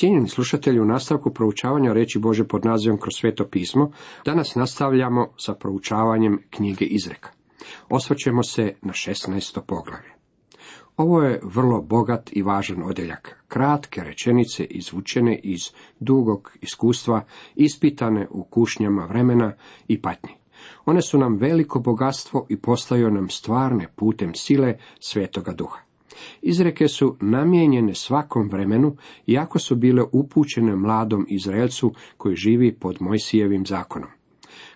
Cijenjeni slušatelji, u nastavku proučavanja reći Bože pod nazivom kroz sveto pismo, danas nastavljamo sa proučavanjem knjige Izreka. Osvrćemo se na 16. poglavlje. Ovo je vrlo bogat i važan odjeljak. Kratke rečenice izvučene iz dugog iskustva, ispitane u kušnjama vremena i patnji. One su nam veliko bogatstvo i postaju nam stvarne putem sile Svetoga Duha. Izreke su namijenjene svakom vremenu, iako su bile upućene mladom Izraelcu koji živi pod Mojsijevim zakonom.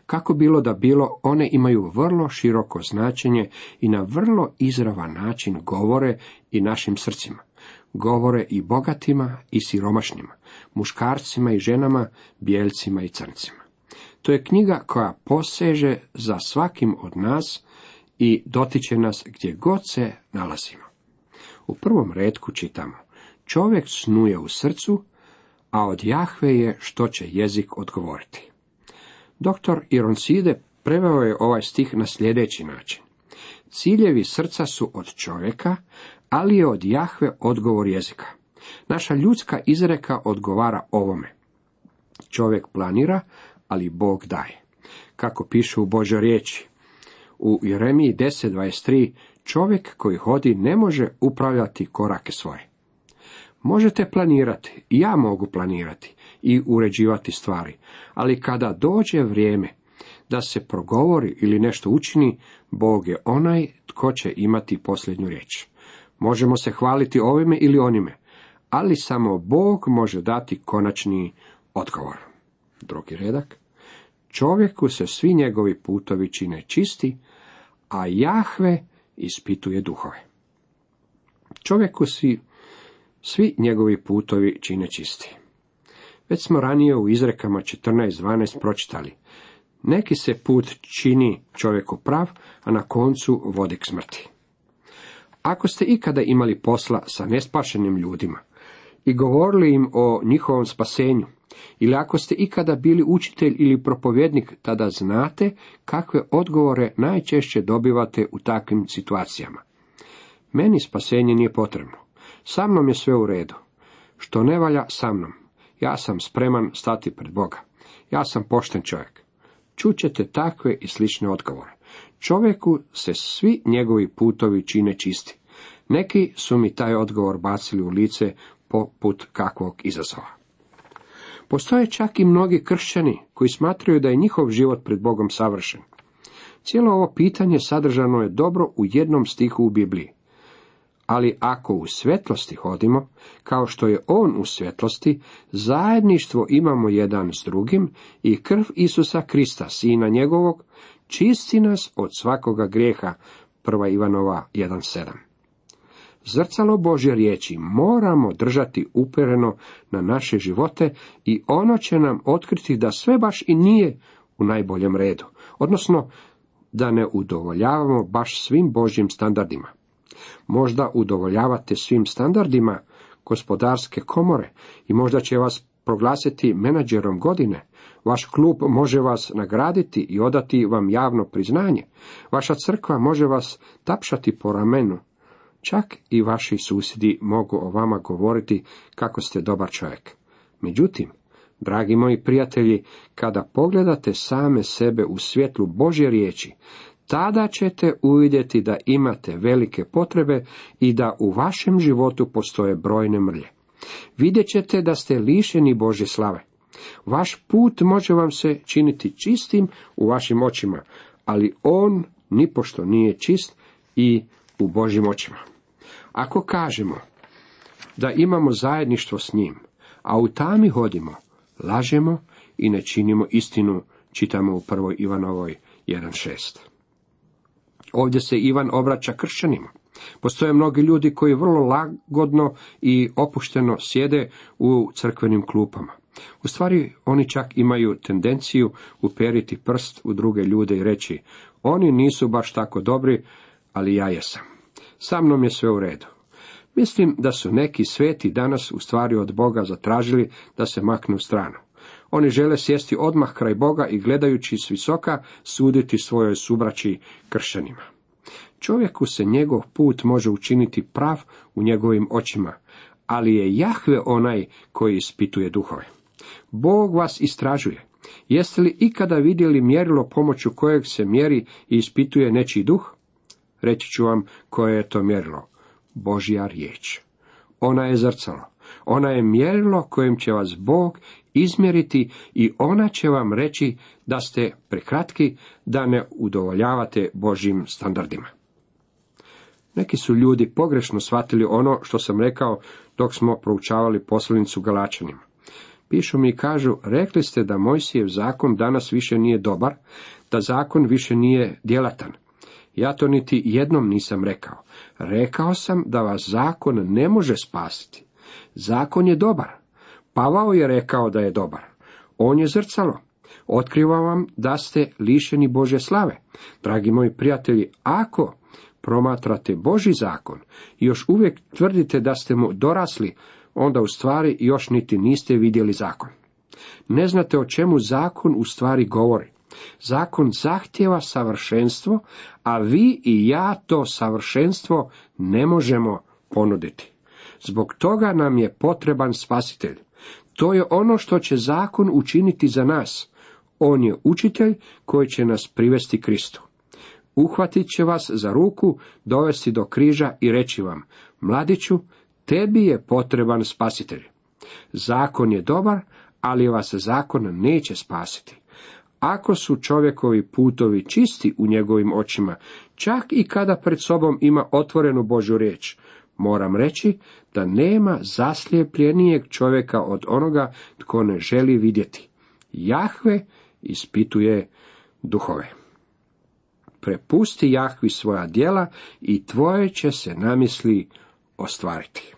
Kako bilo da bilo, one imaju vrlo široko značenje i na vrlo izravan način govore i našim srcima. Govore i bogatima i siromašnjima, muškarcima i ženama, bijelcima i crncima. To je knjiga koja poseže za svakim od nas i dotiče nas gdje god se nalazimo. U prvom redku čitamo, čovjek snuje u srcu, a od Jahve je što će jezik odgovoriti. Doktor Ironside preveo je ovaj stih na sljedeći način. Ciljevi srca su od čovjeka, ali je od Jahve odgovor jezika. Naša ljudska izreka odgovara ovome. Čovjek planira, ali Bog daje. Kako piše u Božoj riječi. U Jeremiji 10.23 čovjek koji hodi ne može upravljati korake svoje. Možete planirati, ja mogu planirati i uređivati stvari, ali kada dođe vrijeme da se progovori ili nešto učini, Bog je onaj tko će imati posljednju riječ. Možemo se hvaliti ovime ili onime, ali samo Bog može dati konačni odgovor. Drugi redak. Čovjeku se svi njegovi putovi čine čisti, a Jahve ispituje duhove. Čovjeku si svi njegovi putovi čine čisti. Već smo ranije u izrekama 14.12 pročitali. Neki se put čini čovjeku prav, a na koncu vodi k smrti. Ako ste ikada imali posla sa nespašenim ljudima i govorili im o njihovom spasenju, ili ako ste ikada bili učitelj ili propovjednik, tada znate kakve odgovore najčešće dobivate u takvim situacijama. Meni spasenje nije potrebno. Sa mnom je sve u redu. Što ne valja sa mnom. Ja sam spreman stati pred Boga. Ja sam pošten čovjek. Čućete takve i slične odgovore. Čovjeku se svi njegovi putovi čine čisti. Neki su mi taj odgovor bacili u lice poput kakvog izazova. Postoje čak i mnogi kršćani koji smatraju da je njihov život pred Bogom savršen. Cijelo ovo pitanje sadržano je dobro u jednom stihu u Bibliji. Ali ako u svjetlosti hodimo, kao što je On u svjetlosti, zajedništvo imamo jedan s drugim i krv Isusa Krista, Sina njegovog, čisti nas od svakoga grijeha. 1. Ivanova 1.7 Zrcalo Božje riječi moramo držati upereno na naše živote i ono će nam otkriti da sve baš i nije u najboljem redu, odnosno da ne udovoljavamo baš svim Božjim standardima. Možda udovoljavate svim standardima gospodarske komore i možda će vas proglasiti menadžerom godine. Vaš klub može vas nagraditi i odati vam javno priznanje. Vaša crkva može vas tapšati po ramenu. Čak i vaši susjedi mogu o vama govoriti kako ste dobar čovjek. Međutim, dragi moji prijatelji, kada pogledate same sebe u svjetlu Božje riječi, tada ćete uvidjeti da imate velike potrebe i da u vašem životu postoje brojne mrlje. Vidjet ćete da ste lišeni Božje slave. Vaš put može vam se činiti čistim u vašim očima, ali on nipošto nije čist i u Božjim očima. Ako kažemo da imamo zajedništvo s njim, a u tami hodimo, lažemo i ne činimo istinu, čitamo u prvoj Ivanovoj 1.6. Ovdje se Ivan obraća kršćanima. Postoje mnogi ljudi koji vrlo lagodno i opušteno sjede u crkvenim klupama. U stvari, oni čak imaju tendenciju uperiti prst u druge ljude i reći, oni nisu baš tako dobri, ali ja jesam. Sa mnom je sve u redu. Mislim da su neki sveti danas u stvari od Boga zatražili da se maknu u stranu. Oni žele sjesti odmah kraj Boga i gledajući s visoka suditi svojoj subraći kršćanima. Čovjeku se njegov put može učiniti prav u njegovim očima, ali je Jahve onaj koji ispituje duhove. Bog vas istražuje. Jeste li ikada vidjeli mjerilo pomoću kojeg se mjeri i ispituje nečiji duh? Reći ću vam koje je to mjerilo. Božja riječ. Ona je zrcalo. Ona je mjerilo kojim će vas Bog izmjeriti i ona će vam reći da ste prekratki, da ne udovoljavate Božjim standardima. Neki su ljudi pogrešno shvatili ono što sam rekao dok smo proučavali poslanicu Galačanima. Pišu mi i kažu, rekli ste da Mojsijev zakon danas više nije dobar, da zakon više nije djelatan. Ja to niti jednom nisam rekao. Rekao sam da vas zakon ne može spasiti. Zakon je dobar. Pavao je rekao da je dobar. On je zrcalo. Otkriva vam da ste lišeni Bože slave. Dragi moji prijatelji, ako promatrate Boži zakon i još uvijek tvrdite da ste mu dorasli, onda u stvari još niti niste vidjeli zakon. Ne znate o čemu zakon u stvari govori. Zakon zahtjeva savršenstvo, a vi i ja to savršenstvo ne možemo ponuditi. Zbog toga nam je potreban spasitelj. To je ono što će zakon učiniti za nas. On je učitelj koji će nas privesti Kristu. Uhvatit će vas za ruku, dovesti do križa i reći vam, mladiću, tebi je potreban spasitelj. Zakon je dobar, ali vas zakon neće spasiti. Ako su čovjekovi putovi čisti u njegovim očima, čak i kada pred sobom ima otvorenu Božju riječ, moram reći da nema zaslijepljenijeg čovjeka od onoga tko ne želi vidjeti. Jahve ispituje duhove. Prepusti Jahvi svoja djela i tvoje će se namisli ostvariti.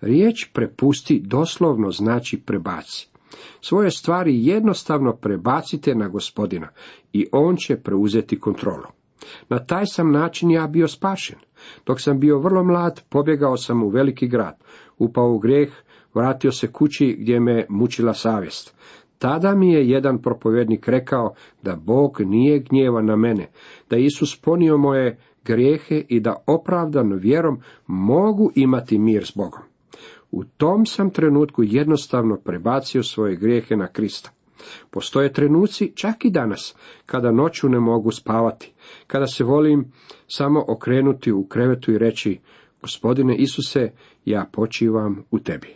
Riječ prepusti doslovno znači prebaci. Svoje stvari jednostavno prebacite na gospodina i on će preuzeti kontrolu. Na taj sam način ja bio spašen. Dok sam bio vrlo mlad, pobjegao sam u veliki grad, upao u grijeh, vratio se kući gdje me mučila savjest. Tada mi je jedan propovjednik rekao da Bog nije gnjeva na mene, da Isus ponio moje grijehe i da opravdan vjerom mogu imati mir s Bogom. U tom sam trenutku jednostavno prebacio svoje grijehe na Krista. Postoje trenuci, čak i danas, kada noću ne mogu spavati, kada se volim samo okrenuti u krevetu i reći, gospodine Isuse, ja počivam u tebi.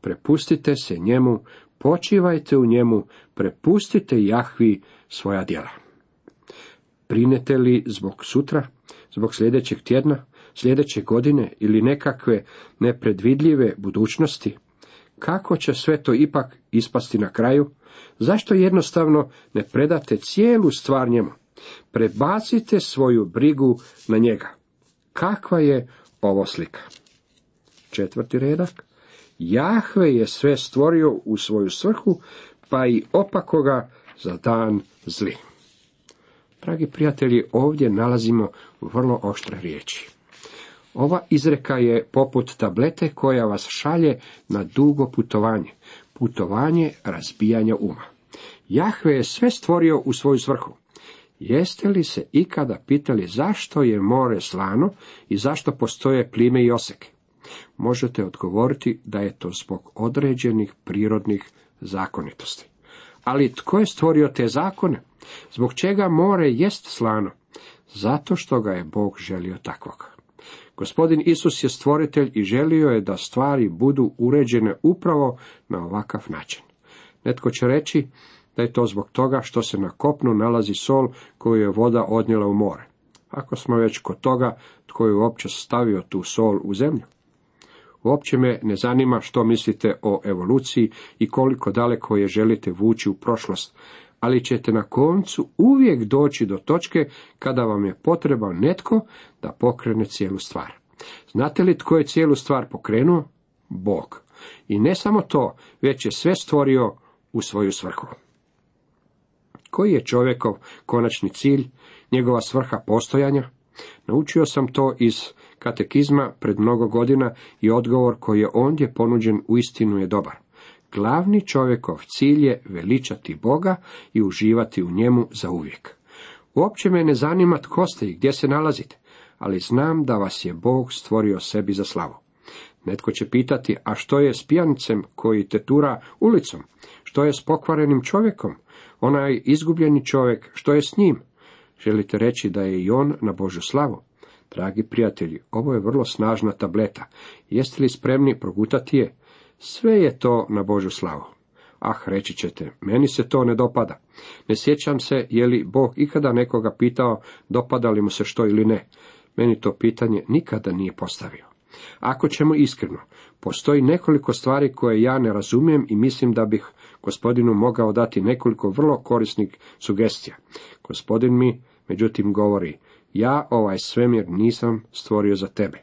Prepustite se njemu, počivajte u njemu, prepustite Jahvi svoja djela. Brinete li zbog sutra, zbog sljedećeg tjedna, sljedeće godine ili nekakve nepredvidljive budućnosti? Kako će sve to ipak ispasti na kraju? Zašto jednostavno ne predate cijelu stvar njemu? Prebacite svoju brigu na njega. Kakva je ovo slika? Četvrti redak. Jahve je sve stvorio u svoju svrhu, pa i opakoga za dan zli. Dragi prijatelji, ovdje nalazimo vrlo oštre riječi. Ova izreka je poput tablete koja vas šalje na dugo putovanje, putovanje razbijanja uma. Jahve je sve stvorio u svoju svrhu. Jeste li se ikada pitali zašto je more slano i zašto postoje plime i oseke? Možete odgovoriti da je to zbog određenih prirodnih zakonitosti. Ali tko je stvorio te zakone? Zbog čega more jest slano? Zato što ga je Bog želio takvog. Gospodin Isus je stvoritelj i želio je da stvari budu uređene upravo na ovakav način. Netko će reći da je to zbog toga što se na kopnu nalazi sol koju je voda odnijela u more. Ako smo već kod toga, tko je uopće stavio tu sol u zemlju? Uopće me ne zanima što mislite o evoluciji i koliko daleko je želite vući u prošlost, ali ćete na koncu uvijek doći do točke kada vam je potreban netko da pokrene cijelu stvar. Znate li tko je cijelu stvar pokrenuo? Bog. I ne samo to, već je sve stvorio u svoju svrhu. Koji je čovjekov konačni cilj, njegova svrha postojanja? Naučio sam to iz katekizma pred mnogo godina i odgovor koji je ondje ponuđen uistinu je dobar. Glavni čovjekov cilj je veličati Boga i uživati u njemu za uvijek. Uopće me ne zanima tko ste i gdje se nalazite, ali znam da vas je Bog stvorio sebi za slavu. Netko će pitati, a što je s pijancem koji te tura ulicom? Što je s pokvarenim čovjekom? Onaj izgubljeni čovjek, što je s njim? Želite reći da je i on na Božu slavu? Dragi prijatelji, ovo je vrlo snažna tableta. Jeste li spremni progutati je? Sve je to na Božu slavu. Ah, reći ćete, meni se to ne dopada. Ne sjećam se je li Bog ikada nekoga pitao dopada li mu se što ili ne. Meni to pitanje nikada nije postavio. Ako ćemo iskreno, postoji nekoliko stvari koje ja ne razumijem i mislim da bih gospodinu mogao dati nekoliko vrlo korisnih sugestija. Gospodin mi, međutim, govori, ja ovaj svemir nisam stvorio za tebe.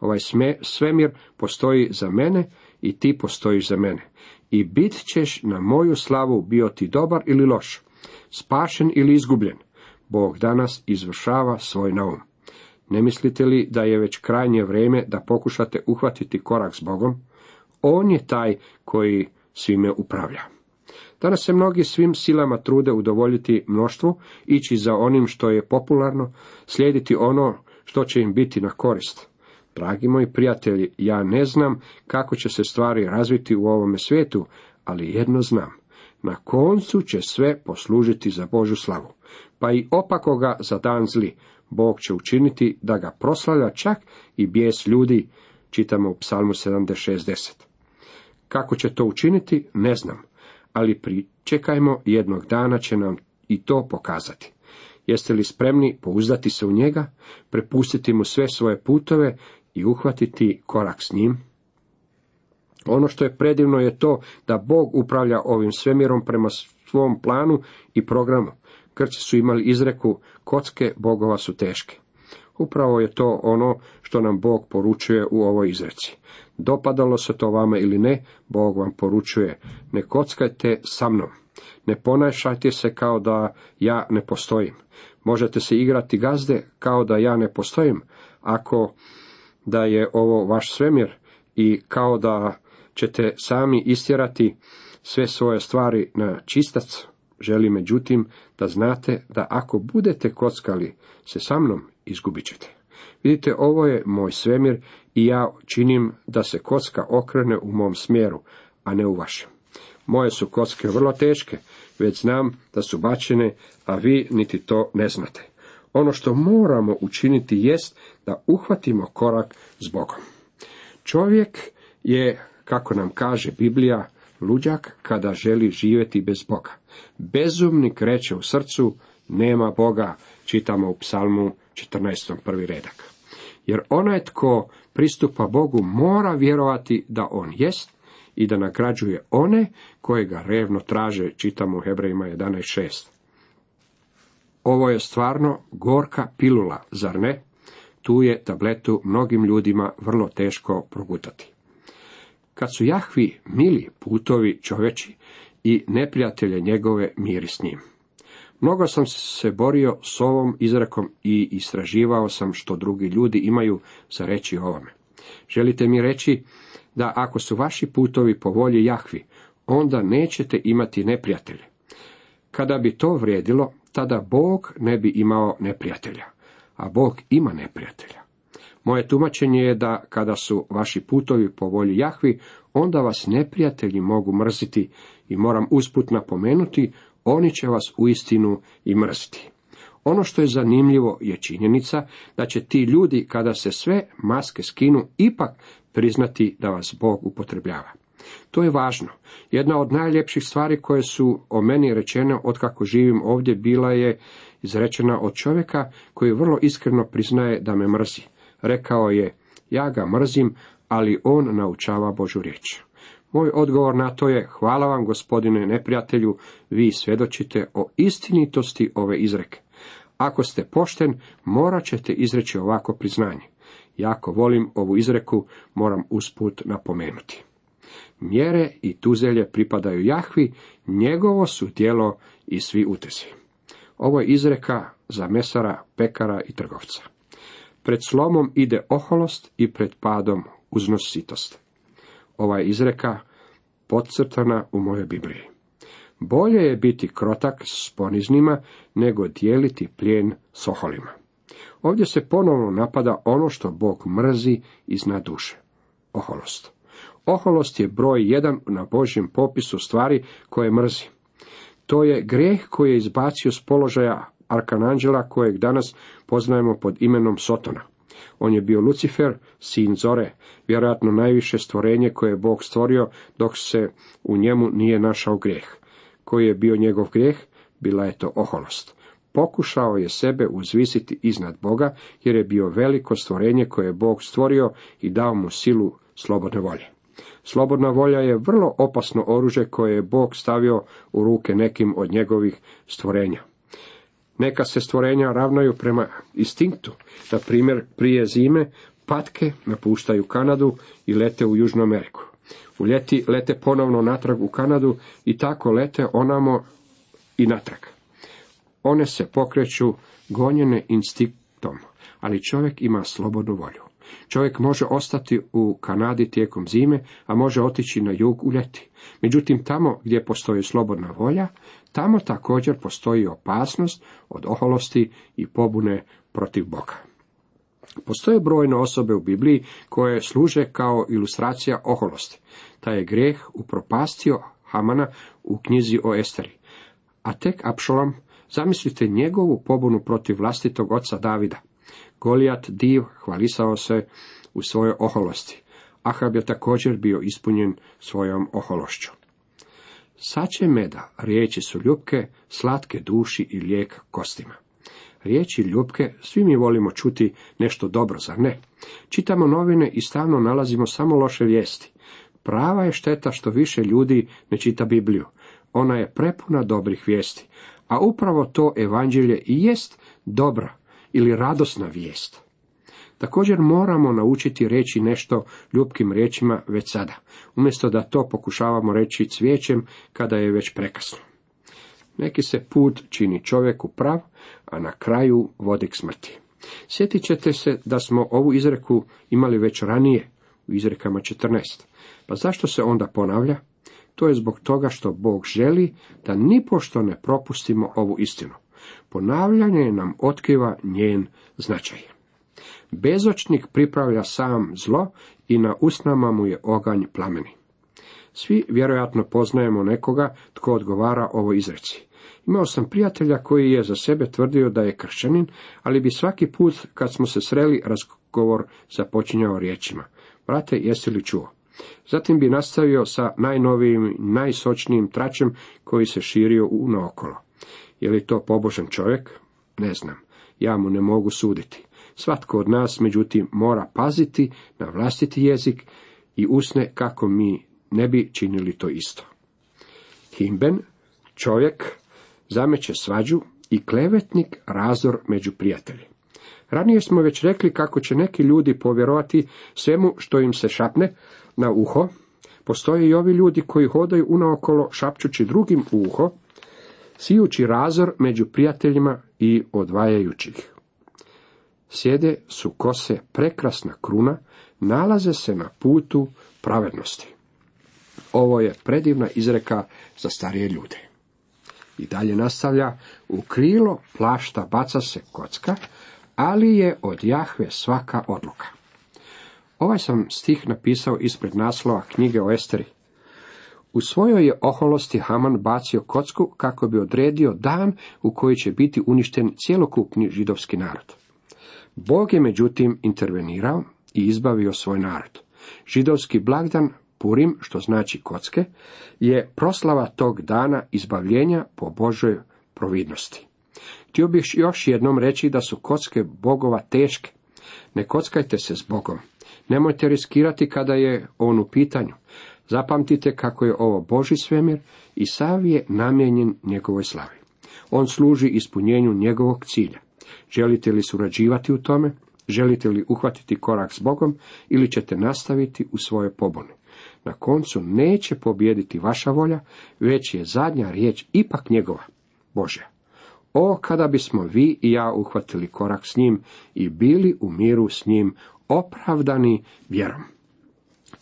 Ovaj svemir postoji za mene i ti postojiš za mene. I bit ćeš na moju slavu bio ti dobar ili loš, spašen ili izgubljen. Bog danas izvršava svoj naum. Ne mislite li da je već krajnje vrijeme da pokušate uhvatiti korak s Bogom? On je taj koji svime upravlja. Danas se mnogi svim silama trude udovoljiti mnoštvu, ići za onim što je popularno, slijediti ono što će im biti na korist. Dragi moji prijatelji, ja ne znam kako će se stvari razviti u ovome svijetu, ali jedno znam. Na koncu će sve poslužiti za Božu slavu. Pa i opakoga za dan zli, Bog će učiniti da ga proslavlja čak i bijes ljudi, čitamo u psalmu 76.10. Kako će to učiniti, ne znam, ali pričekajmo, jednog dana će nam i to pokazati. Jeste li spremni pouzdati se u njega, prepustiti mu sve svoje putove i uhvatiti korak s njim? Ono što je predivno je to da Bog upravlja ovim svemirom prema svom planu i programu. Grci su imali izreku, kocke bogova su teške. Upravo je to ono što nam Bog poručuje u ovoj izreci. Dopadalo se to vama ili ne, Bog vam poručuje, ne kockajte sa mnom. Ne ponašajte se kao da ja ne postojim. Možete se igrati gazde kao da ja ne postojim, ako da je ovo vaš svemir i kao da ćete sami istjerati sve svoje stvari na čistac, želi međutim da znate da ako budete kockali se sa mnom, izgubit ćete. Vidite, ovo je moj svemir i ja činim da se kocka okrene u mom smjeru, a ne u vašem. Moje su kocke vrlo teške, već znam da su bačene, a vi niti to ne znate. Ono što moramo učiniti jest da uhvatimo korak s Bogom. Čovjek je, kako nam kaže Biblija, luđak kada želi živjeti bez Boga. Bezumnik reče u srcu, nema Boga, čitamo u psalmu 14. prvi redak. Jer onaj tko pristupa Bogu mora vjerovati da On jest i da nagrađuje one koje ga revno traže, čitamo u Hebrejima 11.6. Ovo je stvarno gorka pilula, zar ne? Tu je tabletu mnogim ljudima vrlo teško progutati. Kad su Jahvi mili putovi čoveči i neprijatelje njegove miri s njim. Mnogo sam se borio s ovom izrekom i istraživao sam što drugi ljudi imaju za reći o ovome. Želite mi reći da ako su vaši putovi po volji Jahvi, onda nećete imati neprijatelje. Kada bi to vrijedilo, tada Bog ne bi imao neprijatelja, a Bog ima neprijatelja. Moje tumačenje je da kada su vaši putovi po volji Jahvi, onda vas neprijatelji mogu mrziti i moram usput napomenuti, oni će vas uistinu i mrziti. Ono što je zanimljivo je činjenica da će ti ljudi kada se sve maske skinu ipak priznati da vas Bog upotrebljava. To je važno. Jedna od najljepših stvari koje su o meni rečene od kako živim ovdje bila je izrečena od čovjeka koji vrlo iskreno priznaje da me mrzi. Rekao je, ja ga mrzim, ali on naučava Božu riječ. Moj odgovor na to je, hvala vam gospodine neprijatelju, vi svjedočite o istinitosti ove izreke. Ako ste pošten, morat ćete izreći ovako priznanje. Jako volim ovu izreku, moram usput napomenuti. Mjere i tuzelje pripadaju Jahvi, njegovo su djelo i svi utesi. Ovo je izreka za mesara, pekara i trgovca. Pred slomom ide oholost i pred padom uznositost. Ova je izreka podcrtana u mojoj Bibliji. Bolje je biti krotak s poniznima, nego dijeliti plijen s oholima. Ovdje se ponovno napada ono što Bog mrzi iznad duše. oholost. Oholost je broj jedan na Božjem popisu stvari koje mrzi. To je greh koji je izbacio s položaja arkananđela kojeg danas poznajemo pod imenom Sotona. On je bio Lucifer, sin Zore, vjerojatno najviše stvorenje koje je Bog stvorio dok se u njemu nije našao grijeh. Koji je bio njegov grijeh? Bila je to oholost. Pokušao je sebe uzvisiti iznad Boga jer je bio veliko stvorenje koje je Bog stvorio i dao mu silu slobodne volje. Slobodna volja je vrlo opasno oružje koje je Bog stavio u ruke nekim od njegovih stvorenja. Neka se stvorenja ravnaju prema instinktu. Na primjer, prije zime patke napuštaju Kanadu i lete u Južnu Ameriku. U ljeti lete ponovno natrag u Kanadu i tako lete onamo i natrag. One se pokreću gonjene instinktom, ali čovjek ima slobodnu volju. Čovjek može ostati u Kanadi tijekom zime, a može otići na jug u ljeti. Međutim, tamo gdje postoji slobodna volja, tamo također postoji opasnost od oholosti i pobune protiv Boga. Postoje brojne osobe u Bibliji koje služe kao ilustracija oholosti. Taj je grijeh upropastio Hamana u knjizi o Esteri. A tek Apšolom, zamislite njegovu pobunu protiv vlastitog oca Davida. Golijat div hvalisao se u svojoj oholosti. Ahab je također bio ispunjen svojom ohološću. Sače meda, riječi su ljubke, slatke duši i lijek kostima. Riječi ljubke, svi mi volimo čuti nešto dobro, zar ne? Čitamo novine i stalno nalazimo samo loše vijesti. Prava je šteta što više ljudi ne čita Bibliju. Ona je prepuna dobrih vijesti. A upravo to evanđelje i jest dobra ili radosna vijest. Također moramo naučiti reći nešto ljubkim riječima već sada, umjesto da to pokušavamo reći cvijećem kada je već prekasno. Neki se put čini čovjeku prav, a na kraju vodi k smrti. Sjetit ćete se da smo ovu izreku imali već ranije, u izrekama 14. Pa zašto se onda ponavlja? To je zbog toga što Bog želi da nipošto ne propustimo ovu istinu. Ponavljanje nam otkriva njen značaj. Bezočnik pripravlja sam zlo i na usnama mu je oganj plameni. Svi vjerojatno poznajemo nekoga tko odgovara ovoj izreci. Imao sam prijatelja koji je za sebe tvrdio da je kršćanin, ali bi svaki put kad smo se sreli razgovor započinjao riječima. Brate, jesi li čuo? Zatim bi nastavio sa najnovijim, najsočnijim tračem koji se širio u naokolo. Je li to pobožan čovjek? Ne znam. Ja mu ne mogu suditi. Svatko od nas, međutim, mora paziti na vlastiti jezik i usne kako mi ne bi činili to isto. Himben, čovjek, zameće svađu i klevetnik razor među prijatelji. Ranije smo već rekli kako će neki ljudi povjerovati svemu što im se šapne na uho. Postoje i ovi ljudi koji hodaju unaokolo šapćući drugim u uho, sijući razor među prijateljima i odvajajući ih. Sjede su kose prekrasna kruna, nalaze se na putu pravednosti. Ovo je predivna izreka za starije ljude. I dalje nastavlja, u krilo plašta baca se kocka, ali je od Jahve svaka odluka. Ovaj sam stih napisao ispred naslova knjige o Esteri. U svojoj je oholosti Haman bacio kocku kako bi odredio dan u koji će biti uništen cjelokupni židovski narod. Bog je međutim intervenirao i izbavio svoj narod. Židovski blagdan Purim, što znači kocke, je proslava tog dana izbavljenja po Božoj providnosti. Htio bih još jednom reći da su kocke bogova teške. Ne kockajte se s Bogom. Nemojte riskirati kada je on u pitanju. Zapamtite kako je ovo Boži svemir i sav je namijenjen njegovoj slavi. On služi ispunjenju njegovog cilja. Želite li surađivati u tome? Želite li uhvatiti korak s Bogom ili ćete nastaviti u svoje pobune? Na koncu neće pobijediti vaša volja, već je zadnja riječ ipak njegova, Božja. O, kada bismo vi i ja uhvatili korak s njim i bili u miru s njim, opravdani vjerom.